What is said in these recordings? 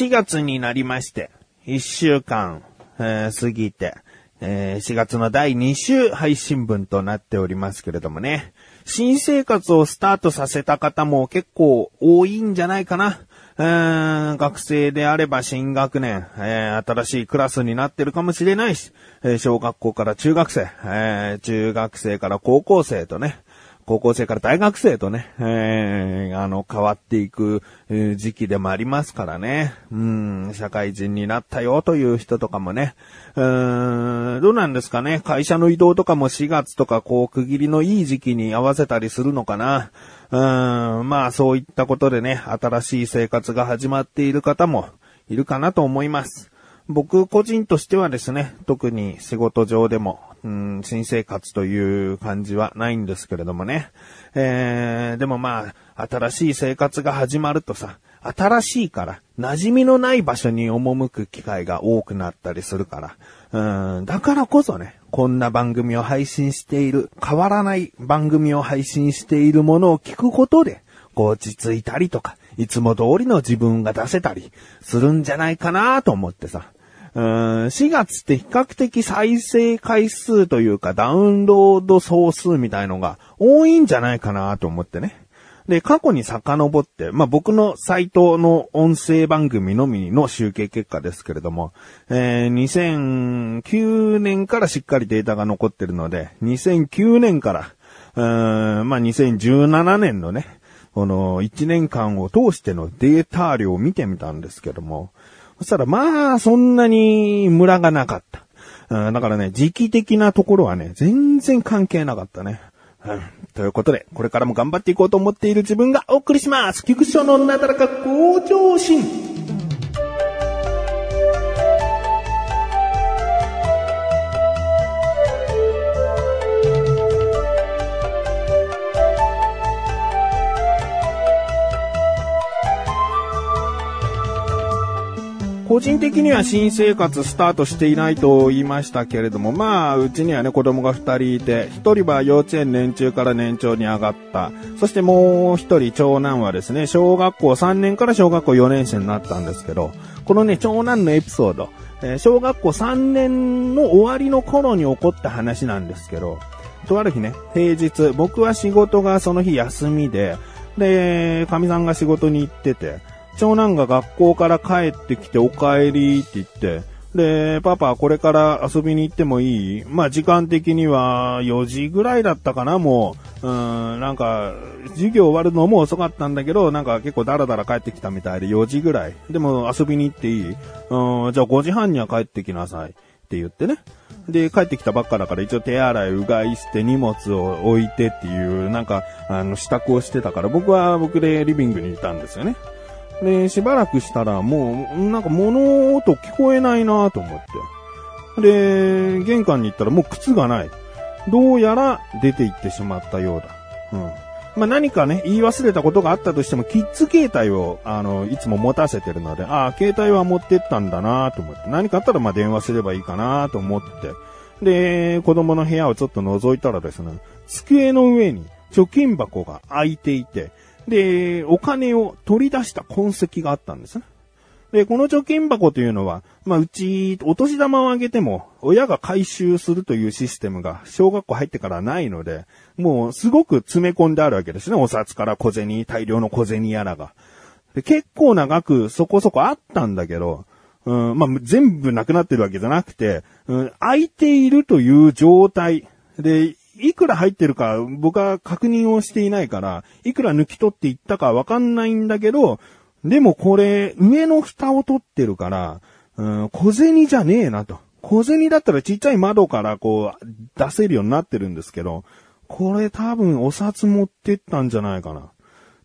4月になりまして、1週間、えー過ぎて、えー4月の第2週配信分となっておりますけれどもね、新生活をスタートさせた方も結構多いんじゃないかな。えー学生であれば新学年、えー新しいクラスになってるかもしれないし、えー小学校から中学生、え中学生から高校生とね、高校生から大学生とね、えーあの、変わっていく時期でもありますからね。うん、社会人になったよという人とかもね。うーん、どうなんですかね。会社の移動とかも4月とかこう区切りのいい時期に合わせたりするのかな。うん、まあそういったことでね、新しい生活が始まっている方もいるかなと思います。僕個人としてはですね、特に仕事上でも、うん、新生活という感じはないんですけれどもね。えー、でもまあ、新しい生活が始まるとさ、新しいから、馴染みのない場所に赴く機会が多くなったりするから、うん、だからこそね、こんな番組を配信している、変わらない番組を配信しているものを聞くことで、こう落ち着いたりとか、いつも通りの自分が出せたりするんじゃないかなと思ってさ。うん4月って比較的再生回数というかダウンロード総数みたいのが多いんじゃないかなと思ってね。で、過去に遡って、まあ、僕のサイトの音声番組のみの集計結果ですけれども、えー2009年からしっかりデータが残ってるので、2009年から、うーんまあ、2017年のね、この1年間を通してのデータ量を見てみたんですけども、そしたらまあ、そんなにムラがなかった。うんだからね、時期的なところはね、全然関係なかったね。うんということで、これからも頑張っていこうと思っている自分がお送りします。菊池のなだらか向上心。個人的には新生活スタートしていないと言いましたけれども、まあ、うちにはね、子供が二人いて、一人は幼稚園年中から年長に上がった。そしてもう一人、長男はですね、小学校3年から小学校4年生になったんですけど、このね、長男のエピソード、えー小学校3年の終わりの頃に起こった話なんですけど、とある日ね、平日、僕は仕事がその日休みで、で、神さんが仕事に行ってて、長男が学校から帰ってきてお帰りって言って、で、パパこれから遊びに行ってもいい？まあ時間的には4時ぐらいだったかな、もう。うん、なんか、授業終わるのも遅かったんだけど、なんか結構ダラダラ帰ってきたみたいで4時ぐらい。でも遊びに行っていい？うん、じゃあ5時半には帰ってきなさい。って言ってね。で、帰ってきたばっかだから一応手洗い、うがいして荷物を置いてっていう、なんか、あの、支度をしてたから、僕は僕でリビングにいたんですよね。で、しばらくしたらもう、なんか物音聞こえないなと思って。で、玄関に行ったらもう靴がない。どうやら出て行ってしまったようだ。うん。まあ、何かね、言い忘れたことがあったとしても、キッズ携帯を、あの、いつも持たせてるので、ああ、携帯は持ってったんだなと思って、何かあったらま電話すればいいかなと思って、で、子供の部屋をちょっと覗いたらですね、机の上に貯金箱が開いていて、で、お金を取り出した痕跡があったんですね。で、この貯金箱というのは、まあ、うち、お年玉をあげても、親が回収するというシステムが、小学校入ってからないので、もう、すごく詰め込んであるわけですね。お札から小銭、大量の小銭やらが。で結構な額、そこそこあったんだけど、うん、まあ、全部なくなってるわけじゃなくて、うん、空いているという状態で、いくら入ってるか僕は確認をしていないから、いくら抜き取っていったかわかんないんだけど、でもこれ、上の蓋を取ってるから、うん、小銭じゃねえなと。小銭だったらちっちゃい窓からこう出せるようになってるんですけど、これ多分お札持ってったんじゃないかな。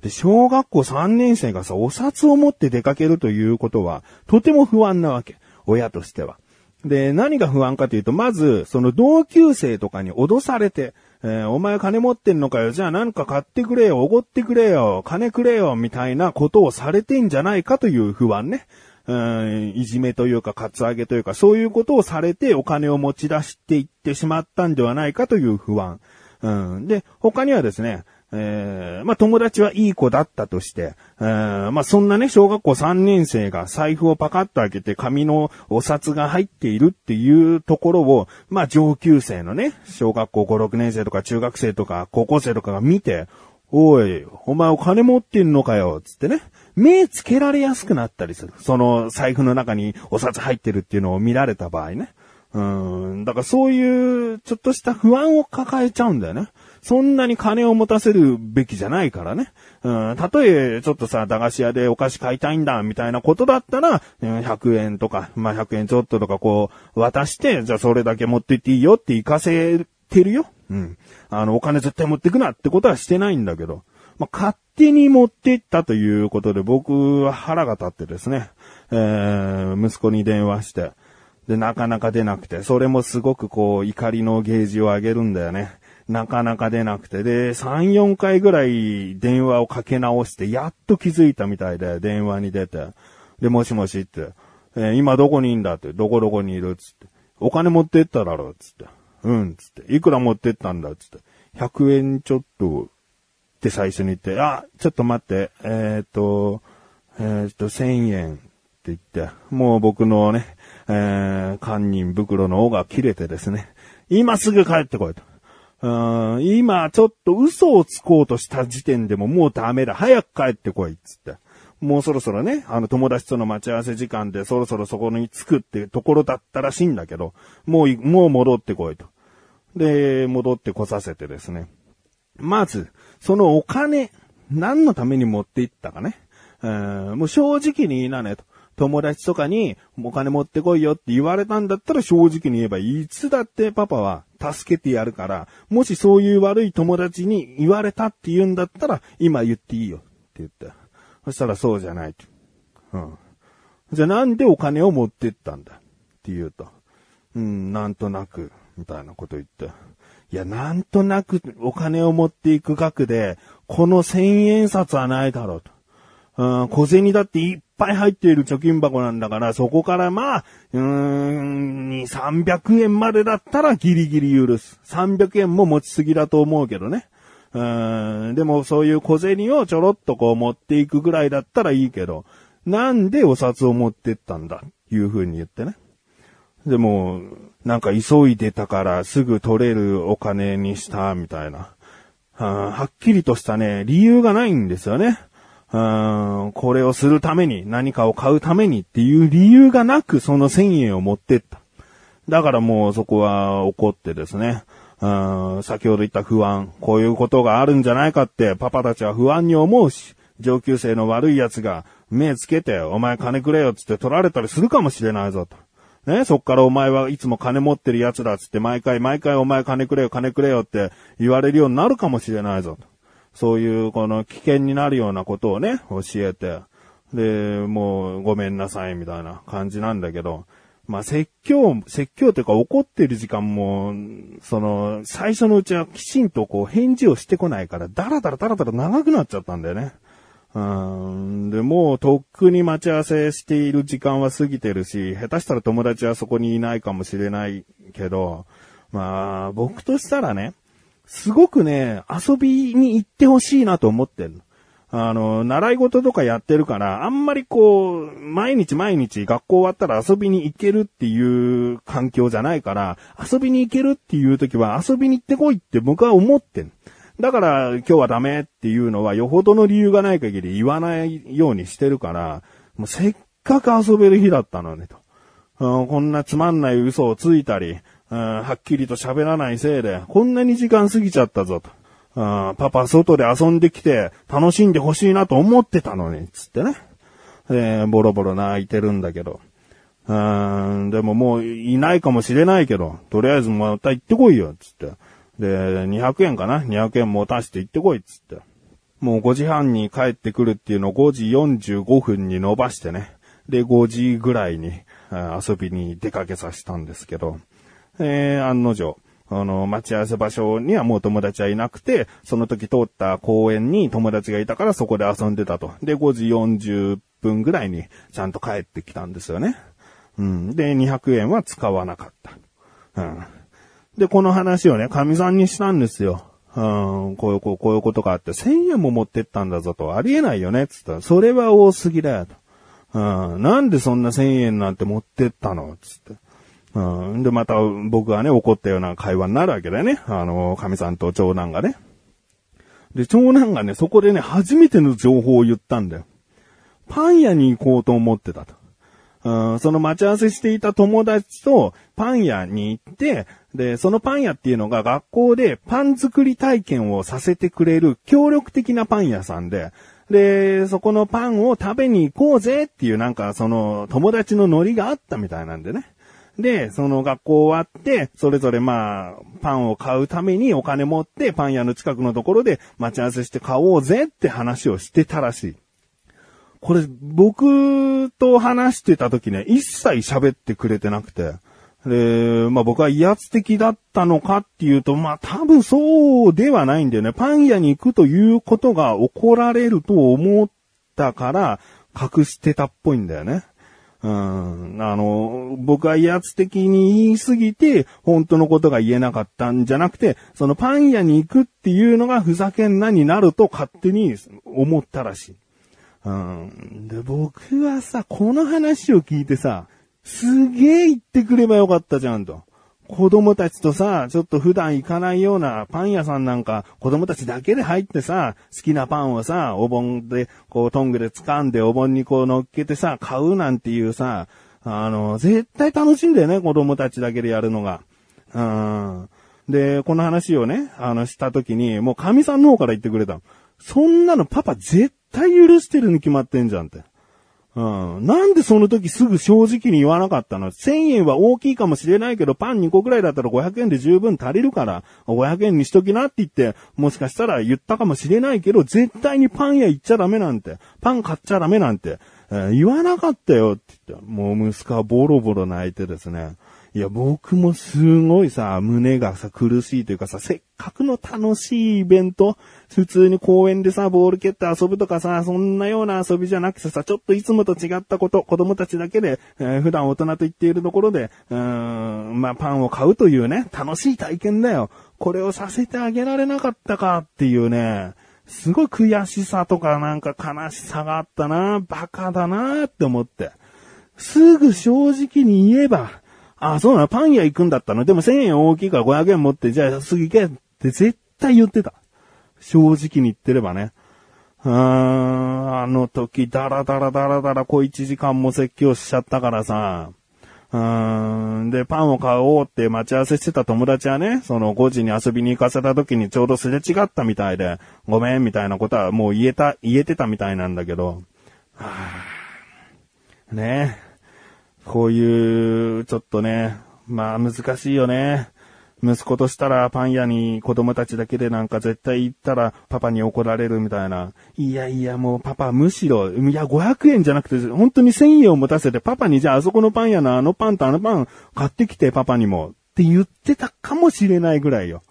で、小学校3年生がさ、お札を持って出かけるということは、とても不安なわけ。親としては。で、何が不安かというと、まず、その同級生とかに脅されて、えーお前金持ってんのかよ、じゃあなんか買ってくれよ、おごってくれよ、金くれよ、みたいなことをされてんじゃないかという不安ね。うん、いじめというか、カツアゲというか、そういうことをされてお金を持ち出していってしまったんではないかという不安。うん、で、他にはですね、えー、まあ友達はいい子だったとして、えー、まあそんなね、小学校3年生が財布をパカッと開けて紙のお札が入っているっていうところを、まあ上級生のね、小学校5、6年生とか中学生とか高校生とかが見て、おい、お前お金持ってんのかよ、つってね。目つけられやすくなったりする。その財布の中にお札入ってるっていうのを見られた場合ね。うん。だからそういうちょっとした不安を抱えちゃうんだよね。そんなに金を持たせるべきじゃないからね。うん、たとえ、ちょっとさ、駄菓子屋でお菓子買いたいんだ、みたいなことだったら、100円とか、まあ、100円ちょっととかこう、渡して、じゃあそれだけ持ってっていいよって行かせてるよ。うん。あの、お金絶対持ってくなってことはしてないんだけど、まあ、勝手に持ってったということで僕は腹が立ってですね、えー、息子に電話して、で、なかなか出なくて、それもすごくこう、怒りのゲージを上げるんだよね。なかなか出なくて、で、3、4回ぐらい電話をかけ直して、やっと気づいたみたいで、電話に出て、で、もしもしって、えー、今どこにいんだって、どこどこにいるっつって、お金持ってっただろっつって、うん、つって、いくら持ってったんだっつって、100円ちょっと、って最初に言って、あ、ちょっと待って、えっ、と、えっ、と、1000円って言って、もう僕のね、えー、堪忍袋の尾が切れてですね、今すぐ帰ってこいと。うん今ちょっと嘘をつこうとした時点でももうダメだ。早く帰ってこい。つって。もうそろそろね、あの友達との待ち合わせ時間でそろそろそこに着くってところだったらしいんだけど、もう、もう戻ってこいと。で、戻ってこさせてですね。まず、そのお金、何のために持って行ったかね。うんもう正直に言いなねと。友達とかにお金持ってこいよって言われたんだったら正直に言えばいつだってパパは助けてやるから、もしそういう悪い友達に言われたって言うんだったら今言っていいよって言った。そしたらそうじゃないと。うん。じゃあなんでお金を持ってったんだって言うと。うん、なんとなく、みたいなこと言って。いや、なんとなくお金を持っていく額で、この千円札はないだろうと。うん、小銭だっていっぱい入っている貯金箱なんだから、そこからまあ、うーん、2、300円までだったらギリギリ許す。300円も持ちすぎだと思うけどね。うーん、でもそういう小銭をちょろっとこう持っていくぐらいだったらいいけど、なんでお札を持ってったんだいう風に言ってね。でも、なんか急いでたからすぐ取れるお金にしたみたいな。はっきりとしたね、理由がないんですよね。うーん、これをするために、何かを買うためにっていう理由がなく、その1000円を持ってった。だからもうそこは怒ってですね。うん、先ほど言った不安、こういうことがあるんじゃないかってパパたちは不安に思うし、上級生の悪い奴が目つけて、お前金くれよっつって取られたりするかもしれないぞと。ね、そっからお前はいつも金持ってる奴だつって毎回毎回お前金くれよ金くれよって言われるようになるかもしれないぞと。そういうこの危険になるようなことをね、教えて、で、もうごめんなさいみたいな感じなんだけど、まあ説教、説教というか怒ってる時間も、その、最初のうちはきちんとこう返事をしてこないから、だらだらだらだら長くなっちゃったんだよね。うん。で、もうとっくに待ち合わせしている時間は過ぎてるし、下手したら友達はそこにいないかもしれないけど、まあ、僕としたらね、すごくね、遊びに行ってほしいなと思ってるあの、習い事とかやってるから、あんまりこう、毎日毎日学校終わったら遊びに行けるっていう環境じゃないから、遊びに行けるっていう時は遊びに行ってこいって僕は思ってん。だから今日はダメっていうのはよほどの理由がない限り言わないようにしてるから、もうせっかく遊べる日だったのねと。こんなつまんない嘘をついたり、はっきりと喋らないせいで、こんなに時間過ぎちゃったぞと。パパ外で遊んできて楽しんでほしいなと思ってたのに、つってね。で、ボロボロ泣いてるんだけど。でももういないかもしれないけど、とりあえずまた行ってこいよ、つって。で、200円かな ?200 円持たして行ってこい、つって。もう5時半に帰ってくるっていうのを5時45分に伸ばしてね。で、5時ぐらいに遊びに出かけさせたんですけど。えー、案の定、あの、待ち合わせ場所にはもう友達はいなくて、その時通った公園に友達がいたからそこで遊んでたと。で、5時40分ぐらいにちゃんと帰ってきたんですよね。うん。で、200円は使わなかった。うん。で、この話をね、神さんにしたんですよ。うん、こういう、こうこういうことがあって、1000円も持ってったんだぞと、ありえないよね、つったら、それは多すぎだよと。うん、なんでそんな1000円なんて持ってったの？つって。うん、で、また僕がね、怒ったような会話になるわけだよね。あの、神さんと長男がね。で、長男がね、そこでね、初めての情報を言ったんだよ。パン屋に行こうと思ってたと。うん、その待ち合わせしていた友達とパン屋に行って、で、そのパン屋っていうのが学校でパン作り体験をさせてくれる協力的なパン屋さんで、で、そこのパンを食べに行こうぜっていうなんかその友達のノリがあったみたいなんでね。で、その学校終わって、それぞれまあ、パンを買うためにお金持ってパン屋の近くのところで待ち合わせして買おうぜって話をしてたらしい。これ、僕と話してた時ね、一切喋ってくれてなくて。で、まあ僕は威圧的だったのかっていうと、まあ多分そうではないんだよね。パン屋に行くということが起こられると思ったから、隠してたっぽいんだよね。うん。あの、僕は威圧的に言いすぎて、本当のことが言えなかったんじゃなくて、そのパン屋に行くっていうのがふざけんなになると勝手に思ったらしい。うん。で、僕はさ、この話を聞いてさ、すげえ言ってくればよかったじゃんと。子供たちとさ、ちょっと普段行かないようなパン屋さんなんか、子供たちだけで入ってさ、好きなパンをさ、お盆で、こうトングで掴んでお盆にこう乗っけてさ、買うなんていうさ、あの、絶対楽しいんだよね、子供たちだけでやるのが。うん。で、この話をね、あの、した時に、もう神さんの方から言ってくれた。そんなのパパ絶対許してるに決まってんじゃんって。うん。なんでその時すぐ正直に言わなかったの ?1000 円は大きいかもしれないけど、パン2個くらいだったら500円で十分足りるから、500円にしときなって言って、もしかしたら言ったかもしれないけど、絶対にパン屋行っちゃダメなんて、パン買っちゃダメなんて、えー言わなかったよって言って、もう息子はボロボロ泣いてですね。いや、僕もすごいさ、胸がさ、苦しいというかさ、せっかくの楽しいイベント、普通に公園でさ、ボール蹴って遊ぶとかさ、そんなような遊びじゃなくてさ、ちょっといつもと違ったこと、子供たちだけで、えー普段大人と言っているところで、うーん、まあ、パンを買うというね、楽しい体験だよ。これをさせてあげられなかったかっていうね、すごい悔しさとかなんか悲しさがあったな、バカだなって思って。すぐ正直に言えば、あ、そうなの、パン屋行くんだったの？でも1000円大きいから500円持って、じゃあすぐ行けって絶対言ってた。正直に言ってればね。うーん、あの時、ダラダラダラダラ小1時間も説教しちゃったからさ。うーん、で、パンを買おうって待ち合わせしてた友達はね、その5時に遊びに行かせた時にちょうどすれ違ったみたいで、ごめんみたいなことはもう言えた、言えてたみたいなんだけど。はあねこういう、ちょっとね、まあ難しいよね。息子としたらパン屋に子供たちだけでなんか絶対行ったらパパに怒られるみたいな。いやいやもうパパむしろ、いや500円じゃなくて本当に1000円を持たせてパパにじゃああそこのパン屋のあのパンとあのパン買ってきてパパにもって言ってたかもしれないぐらいよ。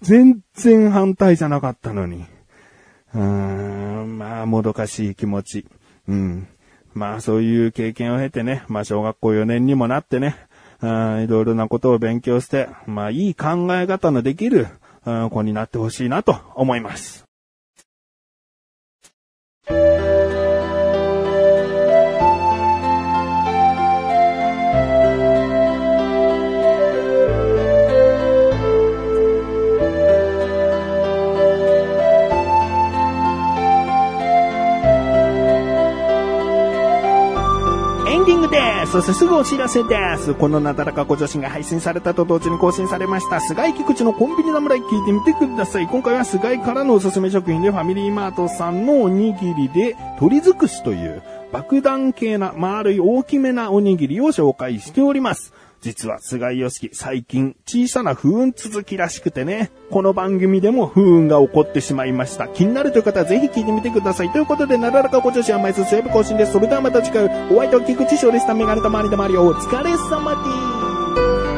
全然反対じゃなかったのに。うーん、まあもどかしい気持ち。うん。まあそういう経験を経てね、まあ小学校4年にもなってね、いろいろなことを勉強して、まあいい考え方のできる、子になってほしいなと思います。そしてすぐお知らせです。このなだらかご女子が配信されたと同時に更新されました、菅井菊池のコンビニ侍聞いてみてください。今回は菅井からのおすすめ食品でファミリーマートさんのおにぎりで鶏尽くしという爆弾系な丸い大きめなおにぎりを紹介しております。実は菅井良樹、最近小さな不運続きらしくてね、この番組でも不運が起こってしまいました。気になるという方はぜひ聞いてみてください。ということで、なだらかご女子は毎週セーブ更新です。それではまた次回、お相手は菊池翔でした。メガネとマリとマリオ、お疲れ様です。